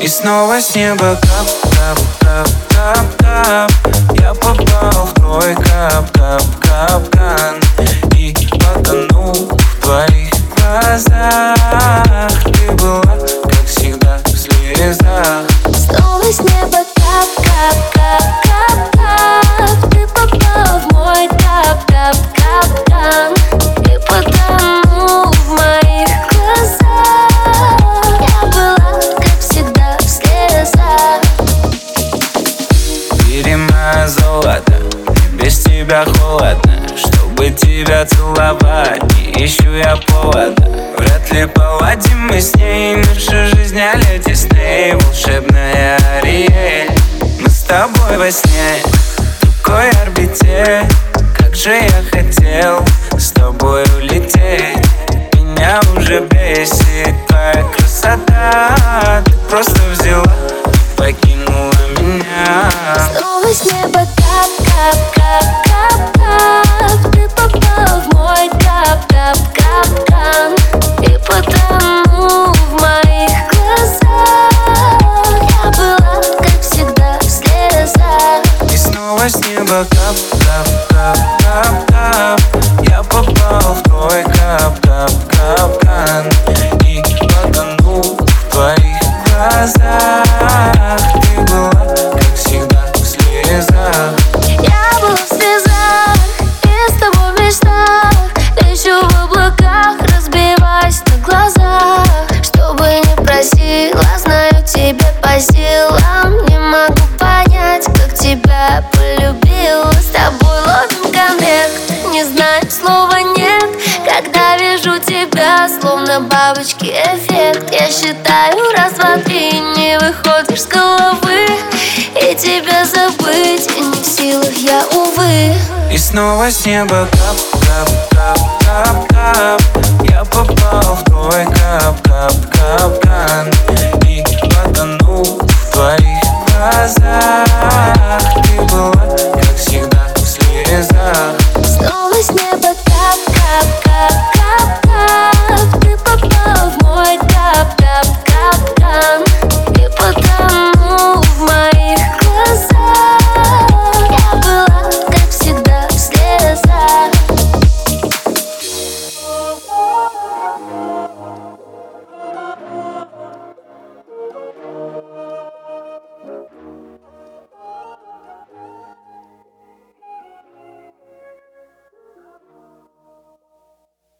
И снова с неба кап, кап, кап, мне без тебя холодно Чтобы тебя целовать, не ищу я повода. Вряд ли поладим мы с ней Наша жизнь а Дисней Волшебная Ариэль. Мы с тобой во сне В другой орбите. Как же я хотел с тобой улететь. Меня уже бесит твоя красота. Ты просто взяла покинула меня. Снова с неба неба кап, кап, кап, кап, кап Я попал в твой кап, кап, капкан полюбила С тобой ловим коннект, не знаю слова нет Когда вижу тебя, словно бабочки эффект. Я считаю раз, два, три, не выходишь с головы. И тебя забыть не в силах я, увы. И снова с неба кап, кап, кап, кап, кап. Я попал в твой кап, кап, капкан